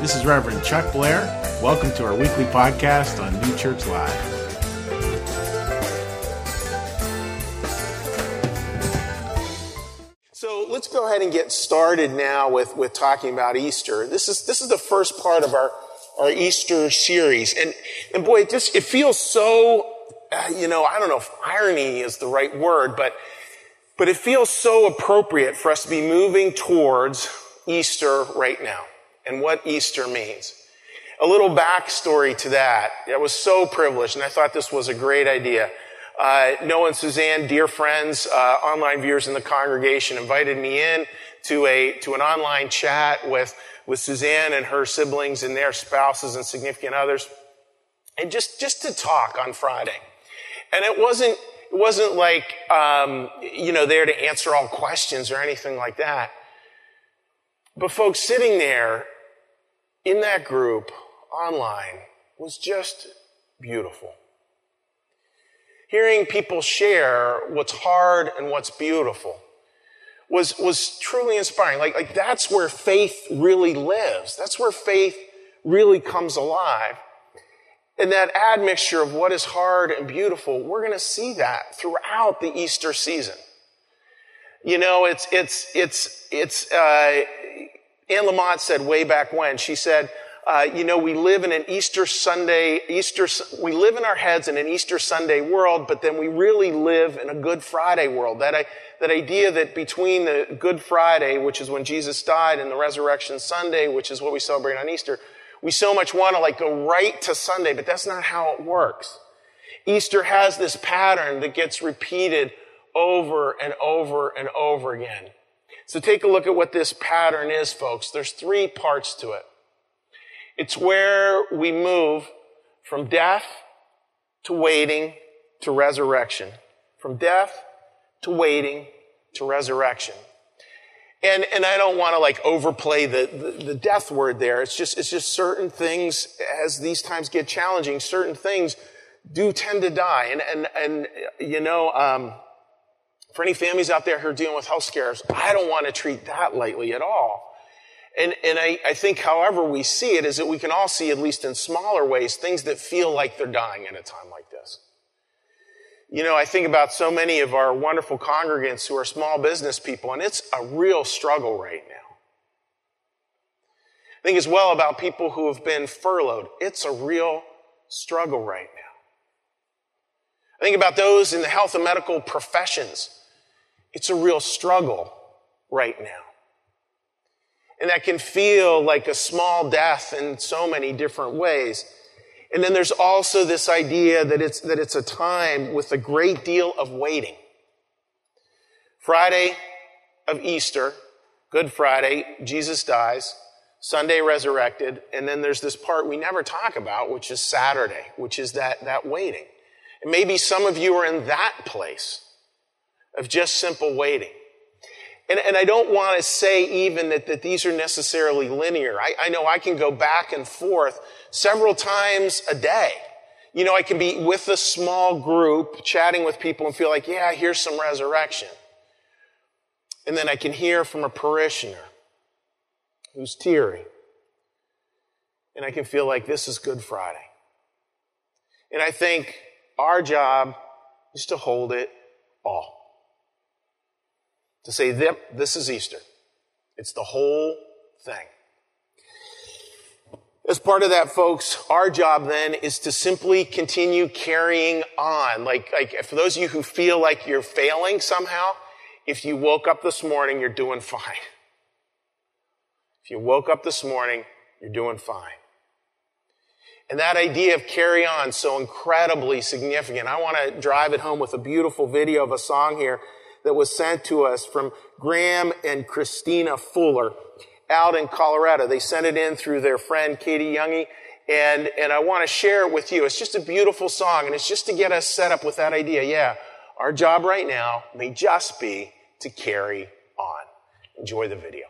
This is Reverend Chuck Blair. Welcome to our weekly podcast on New Church Live. So let's go ahead and get started now with, with talking about Easter. This is, this is the first part of our, our Easter series. And, and boy, it just, it feels so, uh, you know, I don't know if irony is the right word, but, but it feels so appropriate for us to be moving towards Easter right now and what Easter means. A little backstory to that. I was so privileged and I thought this was a great idea. Uh, Noah and Suzanne, dear friends, uh, online viewers in the congregation, invited me in to a to an online chat with with Suzanne and her siblings and their spouses and significant others, and just just to talk on Friday. And it wasn't it wasn't like um, you know there to answer all questions or anything like that. But folks sitting there in that group online was just beautiful. Hearing people share what's hard and what's beautiful was, was truly inspiring. Like, like that's where faith really lives. That's where faith really comes alive. And that admixture of what is hard and beautiful, we're going to see that throughout the Easter season. You know, it's, it's, it's, it's, uh, Anne Lamott said way back when, she said, uh, you know, we live in an Easter Sunday, Easter, we live in our heads in an Easter Sunday world, but then we really live in a Good Friday world. That, that idea that between the Good Friday, which is when Jesus died, and the Resurrection Sunday, which is what we celebrate on Easter, we so much want to like go right to Sunday, but that's not how it works. Easter has this pattern that gets repeated over and over and over again. So take a look at what this pattern is, folks. There's three parts to it. It's where we move from death to waiting to resurrection. From death to waiting to resurrection. And, and I don't want to like overplay the, the, the, death word there. It's just, it's just certain things, as these times get challenging, certain things do tend to die. And, and, and you know, um, for any families out there who are dealing with health scares, I don't want to treat that lightly at all. And, and I, I think, however we see it, is that we can all see, at least in smaller ways, things that feel like they're dying in a time like this. You know, I think about so many of our wonderful congregants who are small business people, and it's a real struggle right now. I think as well about people who have been furloughed. It's a real struggle right now. I think about those in the health and medical professions. It's a real struggle right now. And that can feel like a small death in so many different ways. And then there's also this idea that it's, that it's a time with a great deal of waiting. Friday of Easter, Good Friday, Jesus dies. Sunday resurrected. And then there's this part we never talk about, which is Saturday, which is that, that waiting. And maybe some of you are in that place of just simple waiting. And, and I don't want to say even that, that these are necessarily linear. I, I know I can go back and forth several times a day. You know, I can be with a small group chatting with people and feel like, yeah, here's some resurrection. And then I can hear from a parishioner who's teary. And I can feel like this is Good Friday. And I think our job is to hold it all to say, this is Easter. It's the whole thing. As part of that, folks, our job then is to simply continue carrying on. Like, like, for those of you who feel like you're failing somehow, if you woke up this morning, you're doing fine. If you woke up this morning, you're doing fine. And that idea of carry on, so incredibly significant. I want to drive it home with a beautiful video of a song here that was sent to us from Graham and Christina Fuller out in Colorado. They sent it in through their friend Katie Youngie. And, and I want to share it with you. It's just a beautiful song and it's just to get us set up with that idea. Yeah, our job right now may just be to carry on. Enjoy the video.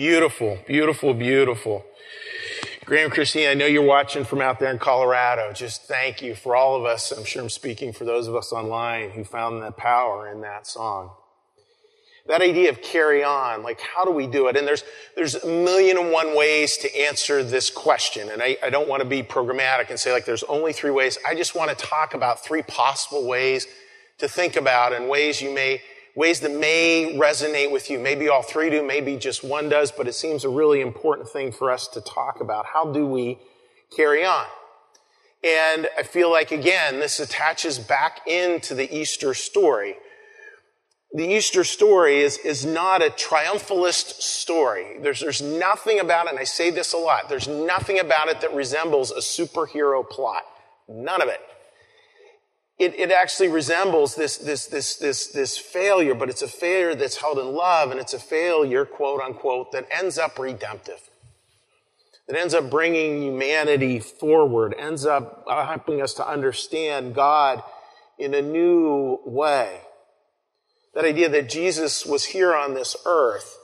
Beautiful, beautiful, beautiful. Graham Christine, I know you're watching from out there in Colorado. Just thank you for all of us. I'm sure I'm speaking for those of us online who found that power in that song. That idea of carry on, like how do we do it? And there's, there's a million and one ways to answer this question. And I, I don't want to be programmatic and say like there's only three ways. I just want to talk about three possible ways to think about and ways you may ways that may resonate with you. Maybe all three do, maybe just one does, but it seems a really important thing for us to talk about. How do we carry on? And I feel like, again, this attaches back into the Easter story. The Easter story is, is not a triumphalist story. There's, there's nothing about it, and I say this a lot, there's nothing about it that resembles a superhero plot. None of it it, it actually resembles this, this, this, this, this failure, but it's a failure that's held in love, and it's a failure, quote unquote, that ends up redemptive. That ends up bringing humanity forward, ends up uh, helping us to understand God in a new way. That idea that Jesus was here on this earth,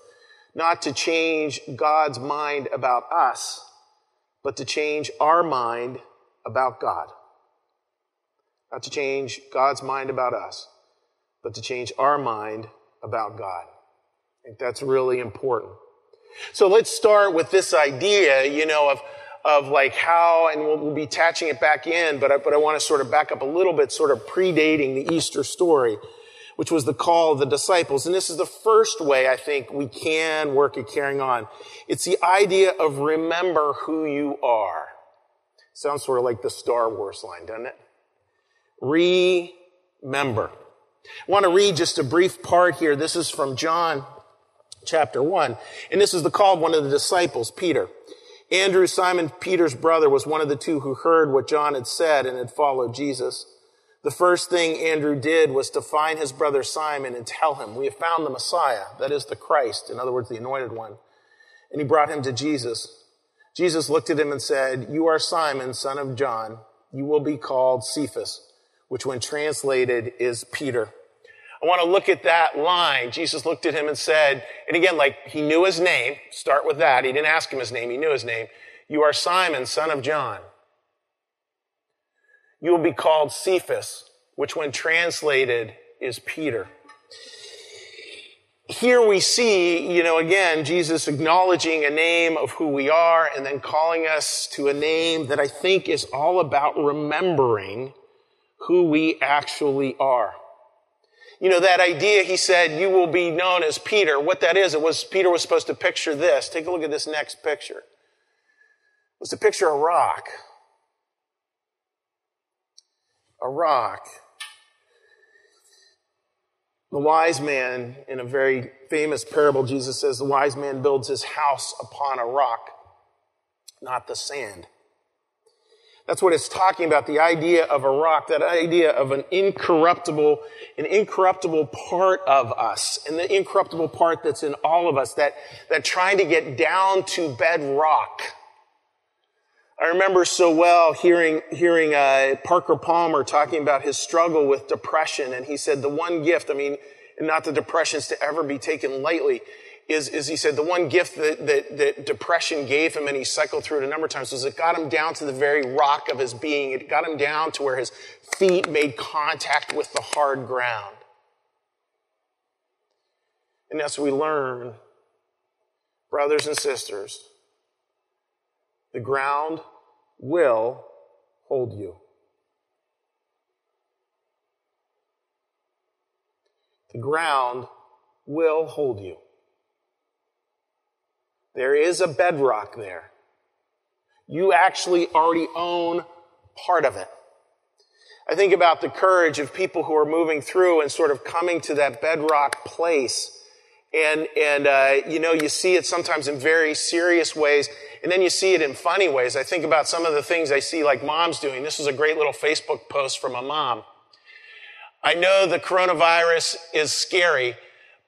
not to change God's mind about us, but to change our mind about God. Not to change God's mind about us, but to change our mind about God. I think that's really important. So let's start with this idea, you know, of, of like how, and we'll, we'll be attaching it back in, but I, but I want to sort of back up a little bit, sort of predating the Easter story, which was the call of the disciples. And this is the first way I think we can work at carrying on. It's the idea of remember who you are. Sounds sort of like the Star Wars line, doesn't it? Remember. I want to read just a brief part here. This is from John chapter 1. And this is the call of one of the disciples, Peter. Andrew, Simon Peter's brother, was one of the two who heard what John had said and had followed Jesus. The first thing Andrew did was to find his brother Simon and tell him, We have found the Messiah, that is the Christ, in other words, the anointed one. And he brought him to Jesus. Jesus looked at him and said, You are Simon, son of John. You will be called Cephas which when translated is Peter. I want to look at that line. Jesus looked at him and said, and again, like he knew his name. Start with that. He didn't ask him his name. He knew his name. You are Simon, son of John. You will be called Cephas, which when translated is Peter. here we see, you know, again, Jesus acknowledging a name of who we are and then calling us to a name that I think is all about remembering who we actually are. You know, that idea, he said, you will be known as Peter. What that is, it was, Peter was supposed to picture this. Take a look at this next picture. It was to picture a rock. A rock. The wise man, in a very famous parable, Jesus says, the wise man builds his house upon a rock, not the sand. That's what it's talking about, the idea of a rock, that idea of an incorruptible, an incorruptible part of us, and the incorruptible part that's in all of us, that, that trying to get down to bedrock. I remember so well hearing, hearing uh, Parker Palmer talking about his struggle with depression, and he said the one gift, I mean, not the depressions to ever be taken lightly, is, is he said the one gift that, that, that depression gave him and he cycled through it a number of times was it got him down to the very rock of his being. It got him down to where his feet made contact with the hard ground. And as we learn, brothers and sisters, the ground will hold you. The ground will hold you. There is a bedrock there. You actually already own part of it. I think about the courage of people who are moving through and sort of coming to that bedrock place. And, and, uh, you know, you see it sometimes in very serious ways, and then you see it in funny ways. I think about some of the things I see like moms doing. This was a great little Facebook post from a mom. I know the coronavirus is scary,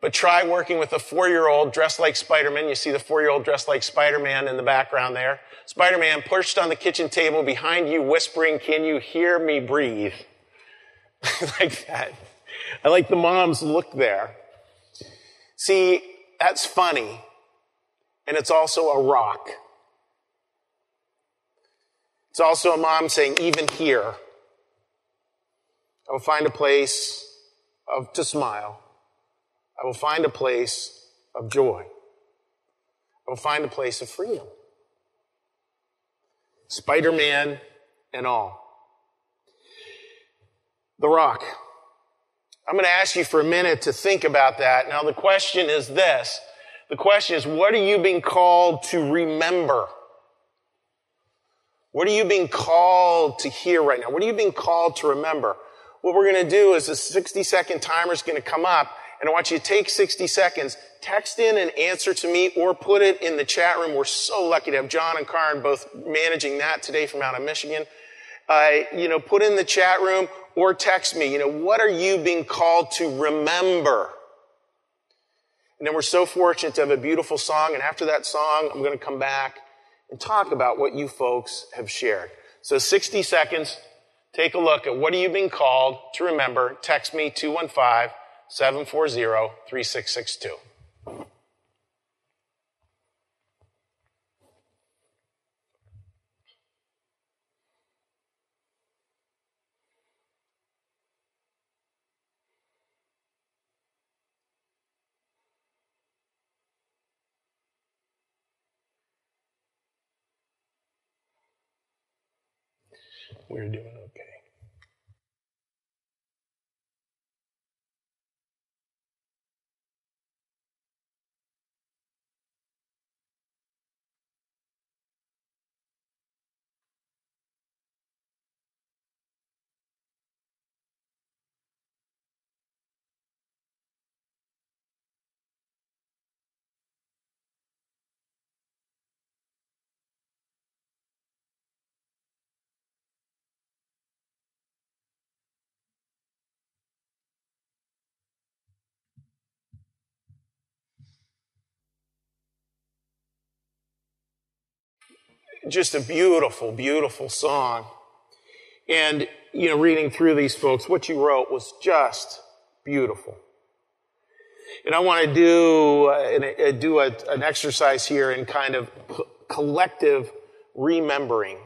but try working with a four-year-old dressed like Spider-Man. You see the four-year-old dressed like Spider-Man in the background there. Spider-Man pushed on the kitchen table behind you, whispering, can you hear me breathe? like that. I like the mom's look there. See, that's funny. And it's also a rock. It's also a mom saying, even here, I will find a place of, to smile I will find a place of joy. I will find a place of freedom. Spider Man and all. The rock. I'm going to ask you for a minute to think about that. Now, the question is this the question is, what are you being called to remember? What are you being called to hear right now? What are you being called to remember? What we're going to do is a 60 second timer is going to come up and I want you to take 60 seconds, text in an answer to me or put it in the chat room. We're so lucky to have John and Karen both managing that today from out of Michigan. Uh, you know, put in the chat room or text me, you know, what are you being called to remember? And then we're so fortunate to have a beautiful song. And after that song, I'm going to come back and talk about what you folks have shared. So 60 seconds. Take a look at what are you being called to remember. Text me 215 740 3662. We're doing just a beautiful, beautiful song. And, you know, reading through these folks, what you wrote was just beautiful. And I want to do, uh, do a, an exercise here in kind of collective remembering.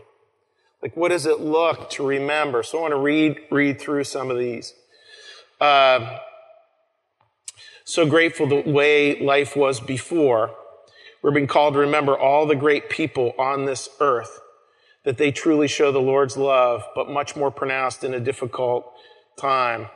Like, what does it look to remember? So I want to read, read through some of these. Uh, So grateful the way life was before. We're being called to remember all the great people on this earth, that they truly show the Lord's love, but much more pronounced in a difficult time.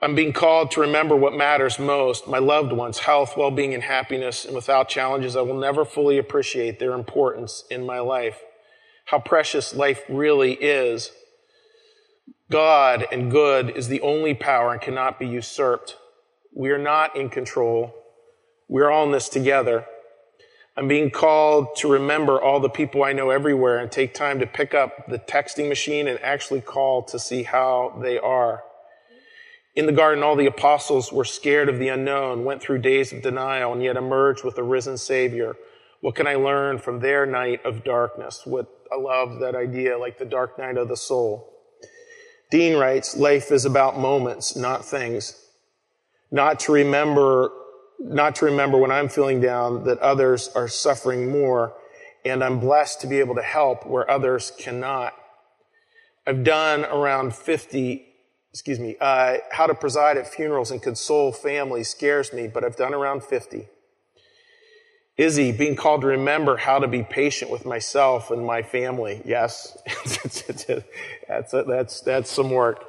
I'm being called to remember what matters most my loved ones, health, well being, and happiness. And without challenges, I will never fully appreciate their importance in my life. How precious life really is. God and good is the only power and cannot be usurped. We are not in control. We're all in this together. I'm being called to remember all the people I know everywhere and take time to pick up the texting machine and actually call to see how they are. In the garden, all the apostles were scared of the unknown, went through days of denial, and yet emerged with a risen Savior. What can I learn from their night of darkness? What I love that idea, like the dark night of the soul. Dean writes, life is about moments, not things. Not to remember, not to remember when I'm feeling down that others are suffering more, and I'm blessed to be able to help where others cannot. I've done around 50 excuse me, uh, how to preside at funerals and console families scares me, but I've done around 50. Izzy, being called to remember how to be patient with myself and my family. Yes, that's, that's, that's some work.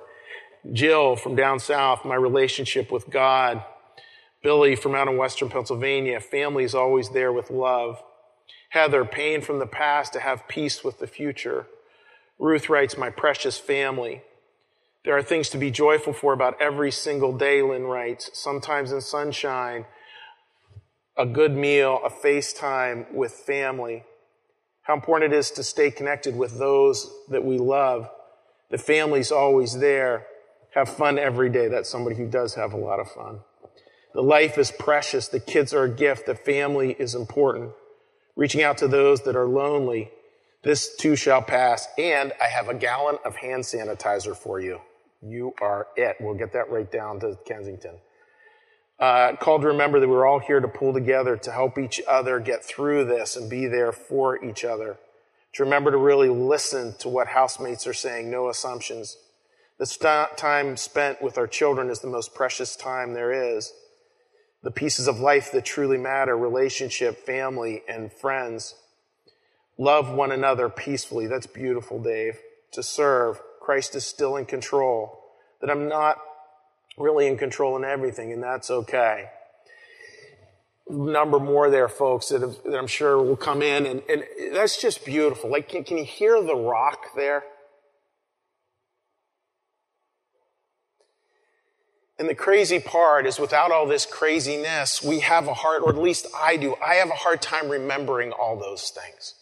Jill from down south, my relationship with God. Billy from out in western Pennsylvania, family is always there with love. Heather, pain from the past to have peace with the future. Ruth writes, my precious family. There are things to be joyful for about every single day, Lynn writes. Sometimes in sunshine, a good meal, a FaceTime with family. How important it is to stay connected with those that we love. The family's always there. Have fun every day. That's somebody who does have a lot of fun. The life is precious. The kids are a gift. The family is important. Reaching out to those that are lonely. This too shall pass. And I have a gallon of hand sanitizer for you. You are it. We'll get that right down to Kensington. Uh, called to remember that we're all here to pull together to help each other get through this and be there for each other. To remember to really listen to what housemates are saying, no assumptions. This time spent with our children is the most precious time there is. The pieces of life that truly matter, relationship, family, and friends. Love one another peacefully. That's beautiful, Dave. To serve, Christ is still in control, that I'm not really in control in everything, and that's okay. Number more there, folks, that, have, that I'm sure will come in, and, and that's just beautiful. Like, can, can you hear the rock there? And the crazy part is without all this craziness, we have a hard, or at least I do, I have a hard time remembering all those things.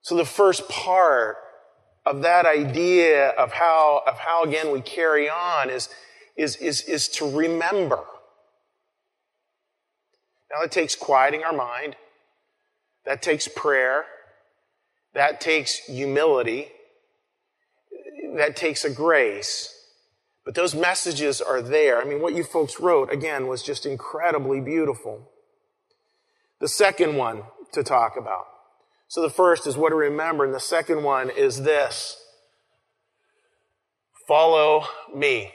So the first part of that idea of how, of how again we carry on is, is, is, is to remember. Now that takes quieting our mind. That takes prayer. That takes humility. That takes a grace. But those messages are there. I mean, what you folks wrote, again, was just incredibly beautiful. The second one to talk about so the first is what to remember, and the second one is this follow me.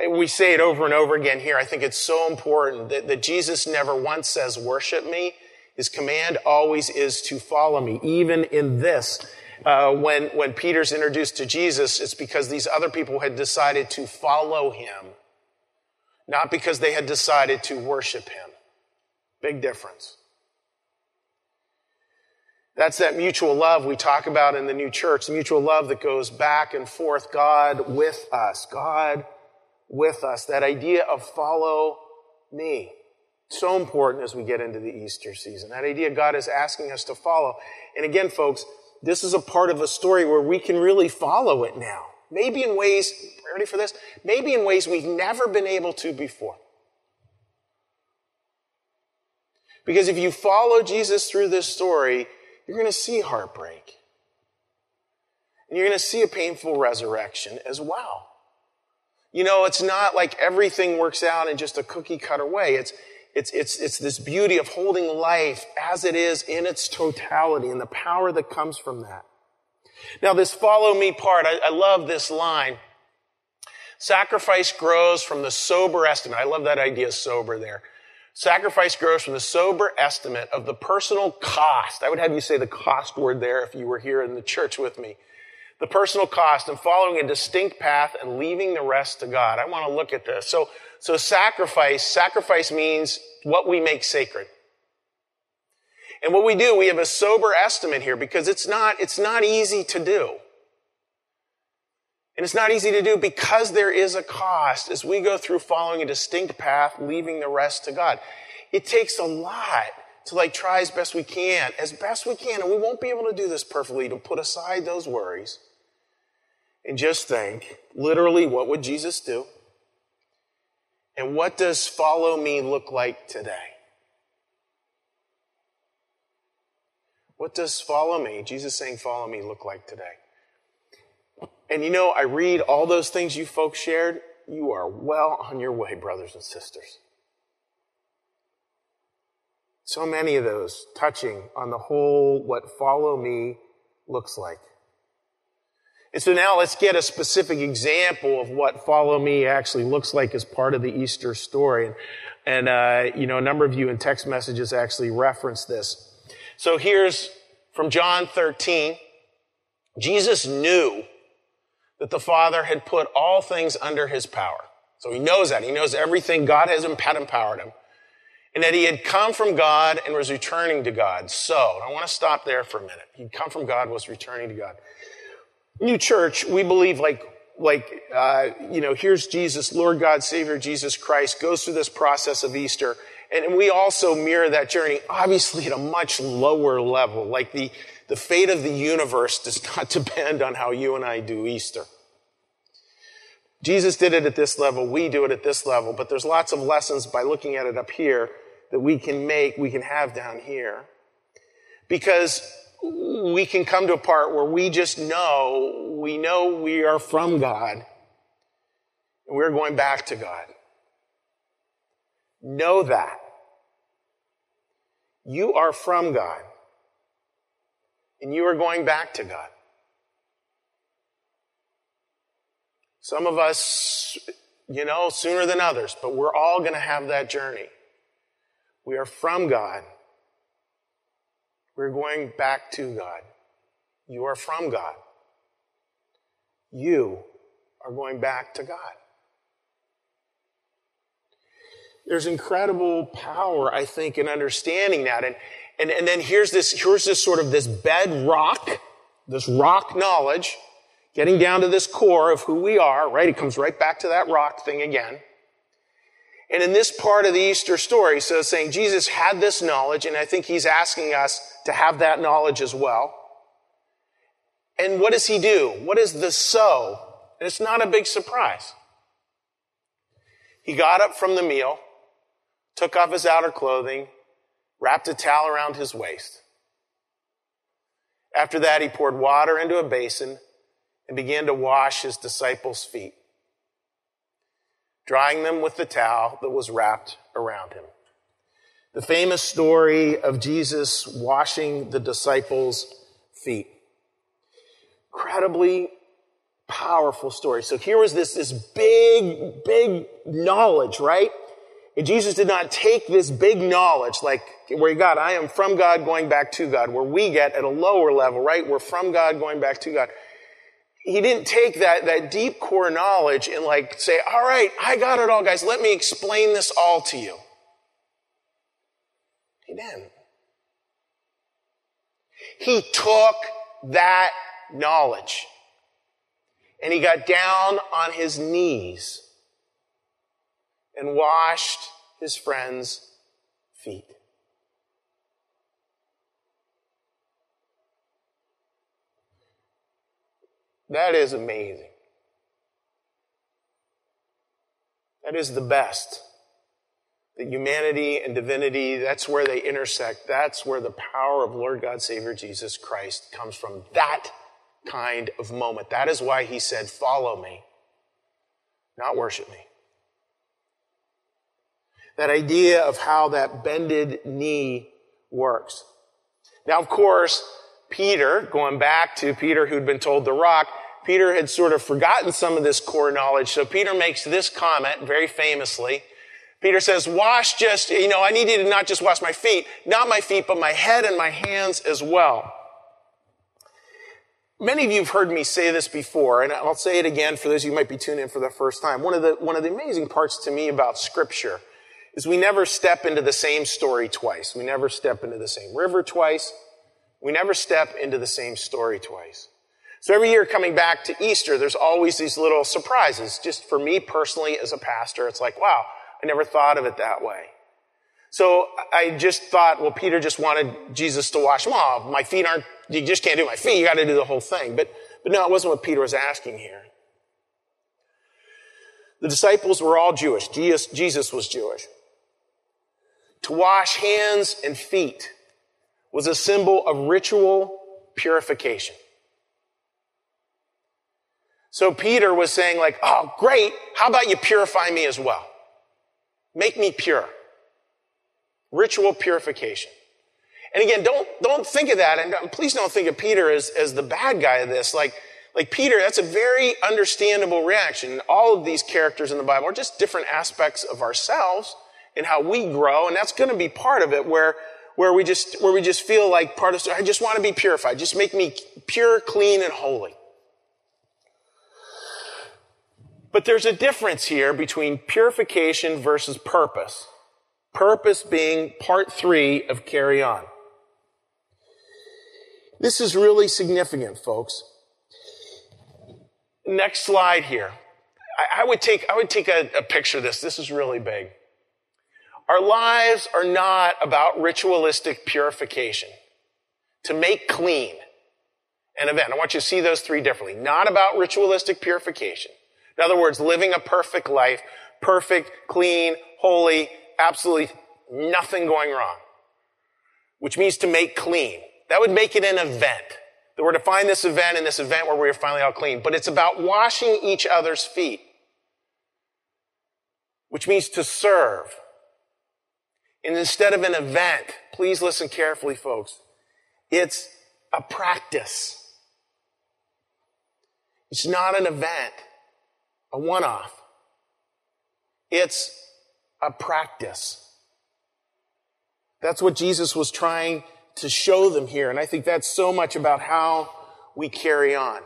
And We say it over and over again here. I think it's so important that, that Jesus never once says, worship me. His command always is to follow me. Even in this, uh, when, when Peter's introduced to Jesus, it's because these other people had decided to follow him, not because they had decided to worship him. Big difference. That's that mutual love we talk about in the new church, the mutual love that goes back and forth, God with us, God with us. That idea of follow me. So important as we get into the Easter season. That idea God is asking us to follow. And again, folks, this is a part of a story where we can really follow it now. Maybe in ways, ready for this? Maybe in ways we've never been able to before. Because if you follow Jesus through this story, you're going to see heartbreak. And you're going to see a painful resurrection as well. You know, it's not like everything works out in just a cookie cutter way. It's, it's, it's, it's this beauty of holding life as it is in its totality and the power that comes from that. Now, this follow me part, I, I love this line. Sacrifice grows from the sober estimate. I love that idea, sober there. Sacrifice grows from the sober estimate of the personal cost. I would have you say the cost word there if you were here in the church with me. The personal cost and following a distinct path and leaving the rest to God. I want to look at this. So, so sacrifice, sacrifice means what we make sacred. And what we do, we have a sober estimate here because it's not, it's not easy to do. And it's not easy to do because there is a cost as we go through following a distinct path, leaving the rest to God. It takes a lot to like try as best we can, as best we can, and we won't be able to do this perfectly, to put aside those worries and just think, literally, what would Jesus do? And what does follow me look like today? What does follow me, Jesus saying follow me, look like today? And you know, I read all those things you folks shared. You are well on your way, brothers and sisters. So many of those touching on the whole what follow me looks like. And so now let's get a specific example of what follow me actually looks like as part of the Easter story. And, uh, you know, a number of you in text messages actually reference this. So here's from John 13. Jesus knew that the Father had put all things under his power. So he knows that. He knows everything God has empowered him. And that he had come from God and was returning to God. So, I want to stop there for a minute. He'd come from God, was returning to God. New church, we believe like, like, uh, you know, here's Jesus, Lord God, Savior Jesus Christ, goes through this process of Easter. And we also mirror that journey, obviously at a much lower level. Like the, the fate of the universe does not depend on how you and I do Easter. Jesus did it at this level, we do it at this level, but there's lots of lessons by looking at it up here that we can make, we can have down here. Because we can come to a part where we just know, we know we are from God, and we're going back to God. Know that. You are from God and you are going back to God. Some of us, you know, sooner than others, but we're all going to have that journey. We are from God. We're going back to God. You are from God. You are going back to God. There's incredible power, I think, in understanding that. And and, and then here's this, here's this sort of this bedrock, this rock knowledge, getting down to this core of who we are, right? It comes right back to that rock thing again. And in this part of the Easter story, so saying Jesus had this knowledge, and I think he's asking us to have that knowledge as well. And what does he do? What is the so? And it's not a big surprise. He got up from the meal, took off his outer clothing, wrapped a towel around his waist. After that, he poured water into a basin and began to wash his disciples' feet, drying them with the towel that was wrapped around him. The famous story of Jesus washing the disciples' feet. Incredibly powerful story. So here was this, this big, big knowledge, right? And Jesus did not take this big knowledge, like where he got, I am from God going back to God, where we get at a lower level, right? We're from God going back to God. He didn't take that, that deep core knowledge and like say, all right, I got it all, guys. Let me explain this all to you. He didn't. He took that knowledge and he got down on his knees and washed his friends' feet. That is amazing. That is the best. That humanity and divinity, that's where they intersect. That's where the power of Lord God Savior Jesus Christ comes from. That kind of moment. That is why he said, Follow me, not worship me. That idea of how that bended knee works. Now, of course, Peter, going back to Peter who'd been told the rock, Peter had sort of forgotten some of this core knowledge. So Peter makes this comment very famously. Peter says, wash just, you know, I need you to not just wash my feet, not my feet, but my head and my hands as well. Many of you have heard me say this before, and I'll say it again for those of you who might be tuned in for the first time. One of the, one of the amazing parts to me about scripture is we never step into the same story twice. We never step into the same river twice. We never step into the same story twice. So every year coming back to Easter, there's always these little surprises. Just for me personally as a pastor, it's like, wow, I never thought of it that way. So I just thought, well, Peter just wanted Jesus to wash them off. My feet aren't, you just can't do my feet. You got to do the whole thing. But, but no, it wasn't what Peter was asking here. The disciples were all Jewish. Jesus, Jesus was Jewish. To wash hands and feet was a symbol of ritual purification. So Peter was saying like, oh, great. How about you purify me as well? Make me pure. Ritual purification. And again, don't, don't think of that. And um, please don't think of Peter as, as the bad guy of this. Like, like Peter, that's a very understandable reaction. All of these characters in the Bible are just different aspects of ourselves and how we grow. And that's going to be part of it where, where we just, where we just feel like part of, I just want to be purified. Just make me pure, clean, and holy. But there's a difference here between purification versus purpose. Purpose being part three of carry on. This is really significant, folks. Next slide here. I, I would take, I would take a, a picture of this. This is really big. Our lives are not about ritualistic purification to make clean an event. I want you to see those three differently. Not about ritualistic purification. In other words, living a perfect life, perfect, clean, holy, absolutely nothing going wrong, which means to make clean. That would make it an event. That we're to find this event and this event where we're finally all clean. But it's about washing each other's feet, which means to serve. And instead of an event, please listen carefully, folks. It's a practice. It's not an event a one off. It's a practice. That's what Jesus was trying to show them here. And I think that's so much about how we carry on.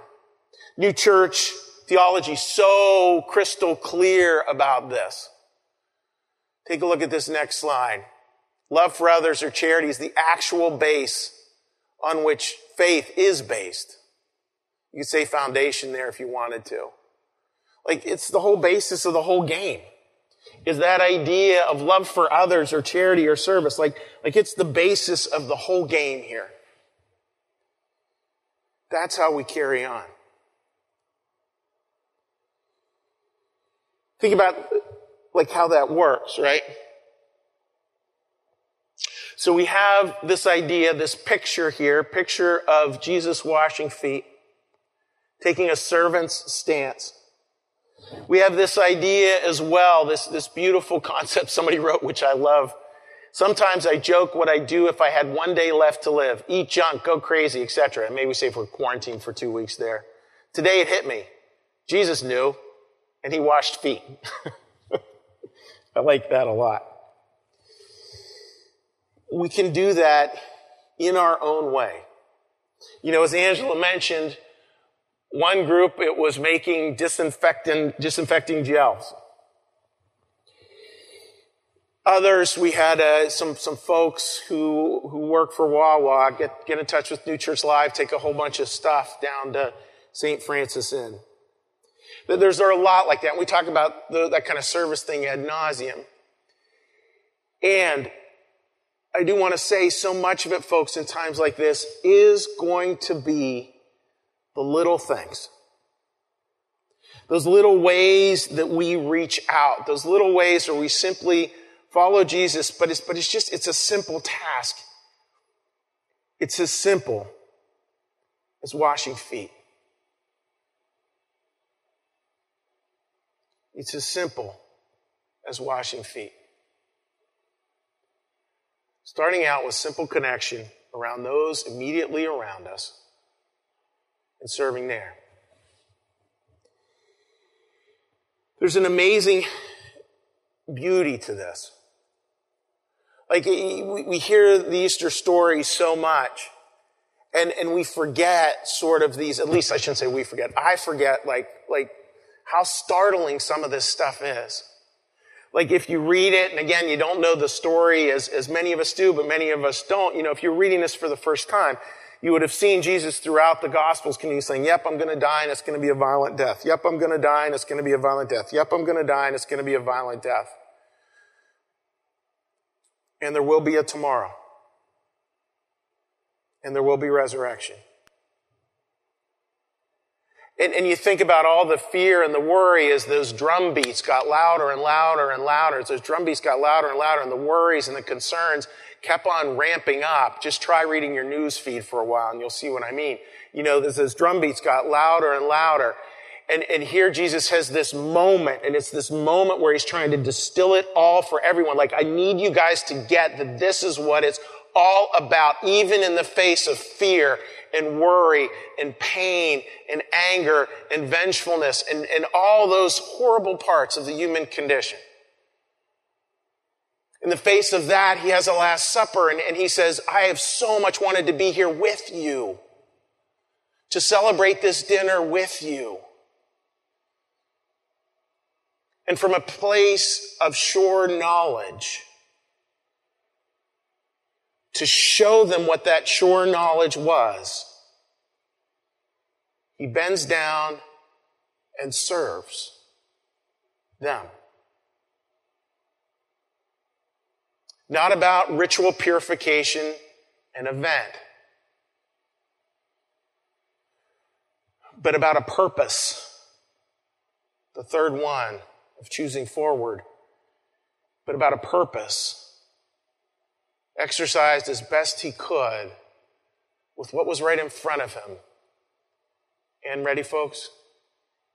New church theology so crystal clear about this. Take a look at this next slide. Love for others or charity is the actual base on which faith is based. You could say foundation there if you wanted to. Like it's the whole basis of the whole game. Is that idea of love for others or charity or service. Like, like it's the basis of the whole game here. That's how we carry on. Think about like how that works, right? So we have this idea, this picture here, picture of Jesus washing feet, taking a servant's stance. We have this idea as well, this, this beautiful concept somebody wrote, which I love. Sometimes I joke what I do if I had one day left to live. Eat junk, go crazy, etc. And maybe we say if we're quarantined for two weeks there. Today it hit me. Jesus knew, and he washed feet. I like that a lot. We can do that in our own way. You know, as Angela mentioned, one group, it was making disinfecting, disinfecting gels. Others, we had uh, some some folks who who work for Wawa get get in touch with New Church Live, take a whole bunch of stuff down to St. Francis Inn. There's there are a lot like that. We talk about the, that kind of service thing ad nauseum. And I do want to say so much of it, folks, in times like this is going to be the little things. Those little ways that we reach out, those little ways where we simply follow Jesus, but it's, but it's just, it's a simple task. It's as simple as washing feet. It's as simple as washing feet. Starting out with simple connection around those immediately around us and serving there. There's an amazing beauty to this. Like, we hear the Easter story so much, and, and we forget sort of these, at least I shouldn't say we forget, I forget, like, like, how startling some of this stuff is. Like if you read it, and again, you don't know the story as, as many of us do, but many of us don't, you know, if you're reading this for the first time, you would have seen Jesus throughout the Gospels continue saying, Yep, I'm going to die and it's going to be a violent death. Yep, I'm going to die and it's going to be a violent death. Yep, I'm going to die and it's going to be a violent death. And there will be a tomorrow. And there will be resurrection. And, and, you think about all the fear and the worry as those drum beats got louder and louder and louder, as those drum beats got louder and louder, and the worries and the concerns kept on ramping up. Just try reading your news feed for a while and you'll see what I mean. You know, as those drum beats got louder and louder. And, and here Jesus has this moment, and it's this moment where he's trying to distill it all for everyone. Like, I need you guys to get that this is what it's all about, even in the face of fear and worry and pain and anger and vengefulness and, and all those horrible parts of the human condition. In the face of that, he has a Last Supper and, and he says, I have so much wanted to be here with you, to celebrate this dinner with you. And from a place of sure knowledge, to show them what that sure knowledge was, he bends down and serves them. Not about ritual purification, and event, but about a purpose. The third one of choosing forward, but about a purpose exercised as best he could with what was right in front of him. And ready, folks?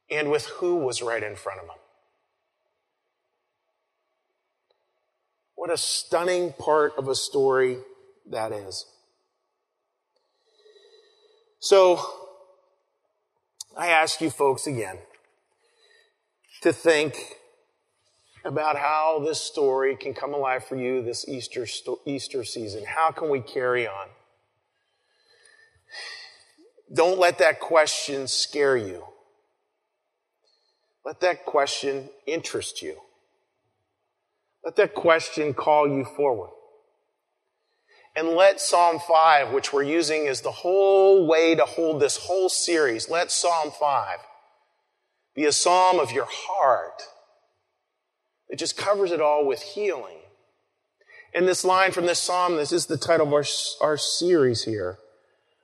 And with who was right in front of him. What a stunning part of a story that is. So, I ask you folks again to think about how this story can come alive for you this Easter, Easter season. How can we carry on? Don't let that question scare you. Let that question interest you. Let that question call you forward. And let Psalm 5, which we're using as the whole way to hold this whole series, let Psalm 5 be a psalm of your heart it just covers it all with healing. And this line from this psalm, this is the title of our, our series here.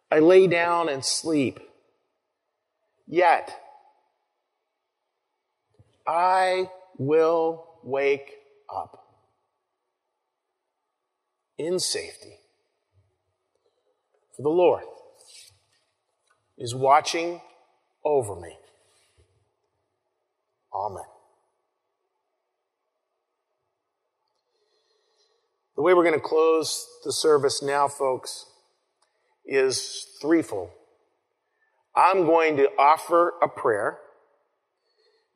I lay down and sleep. Yet, I will wake up in safety. For the Lord is watching over me. Amen. The way we're going to close the service now, folks, is threefold. I'm going to offer a prayer.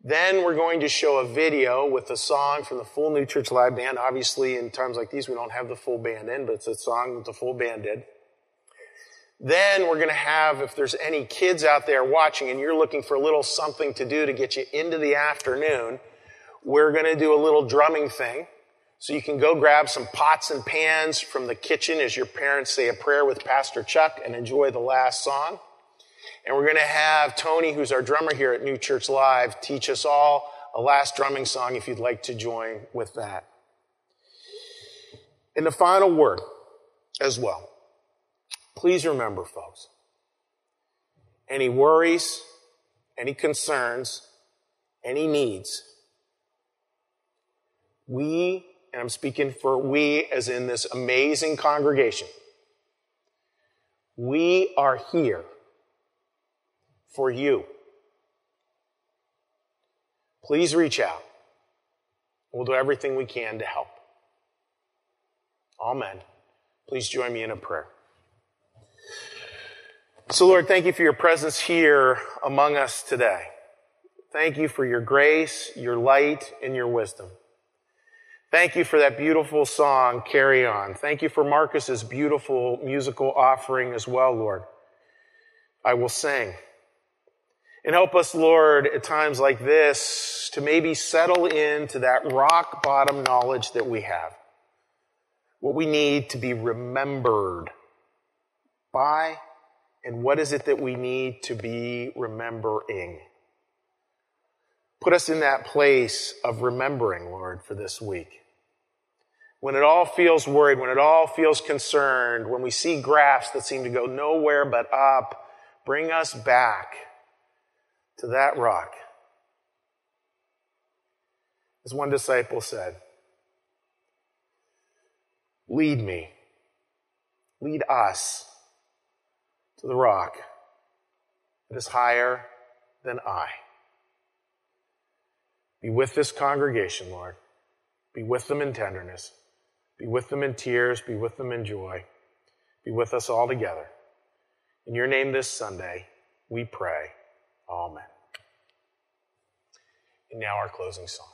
Then we're going to show a video with a song from the full New Church Live Band. Obviously, in times like these, we don't have the full band in, but it's a song that the full band did. Then we're going to have, if there's any kids out there watching and you're looking for a little something to do to get you into the afternoon, we're going to do a little drumming thing. So you can go grab some pots and pans from the kitchen as your parents say a prayer with Pastor Chuck and enjoy the last song. And we're going to have Tony, who's our drummer here at New Church Live, teach us all a last drumming song if you'd like to join with that. And the final word as well. Please remember, folks, any worries, any concerns, any needs, we and I'm speaking for we as in this amazing congregation, we are here for you. Please reach out. We'll do everything we can to help. Amen. Please join me in a prayer. So, Lord, thank you for your presence here among us today. Thank you for your grace, your light, and your wisdom. Thank you for that beautiful song, Carry On. Thank you for Marcus's beautiful musical offering as well, Lord. I will sing. And help us, Lord, at times like this to maybe settle into that rock bottom knowledge that we have. What we need to be remembered by, and what is it that we need to be remembering. Put us in that place of remembering, Lord, for this week. When it all feels worried, when it all feels concerned, when we see graphs that seem to go nowhere but up, bring us back to that rock. As one disciple said, lead me, lead us to the rock that is higher than I. Be with this congregation, Lord. Be with them in tenderness. Be with them in tears. Be with them in joy. Be with us all together. In your name this Sunday, we pray. Amen. And now our closing song.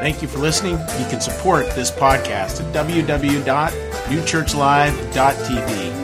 Thank you for listening. You can support this podcast at www.newchurchlive.tv.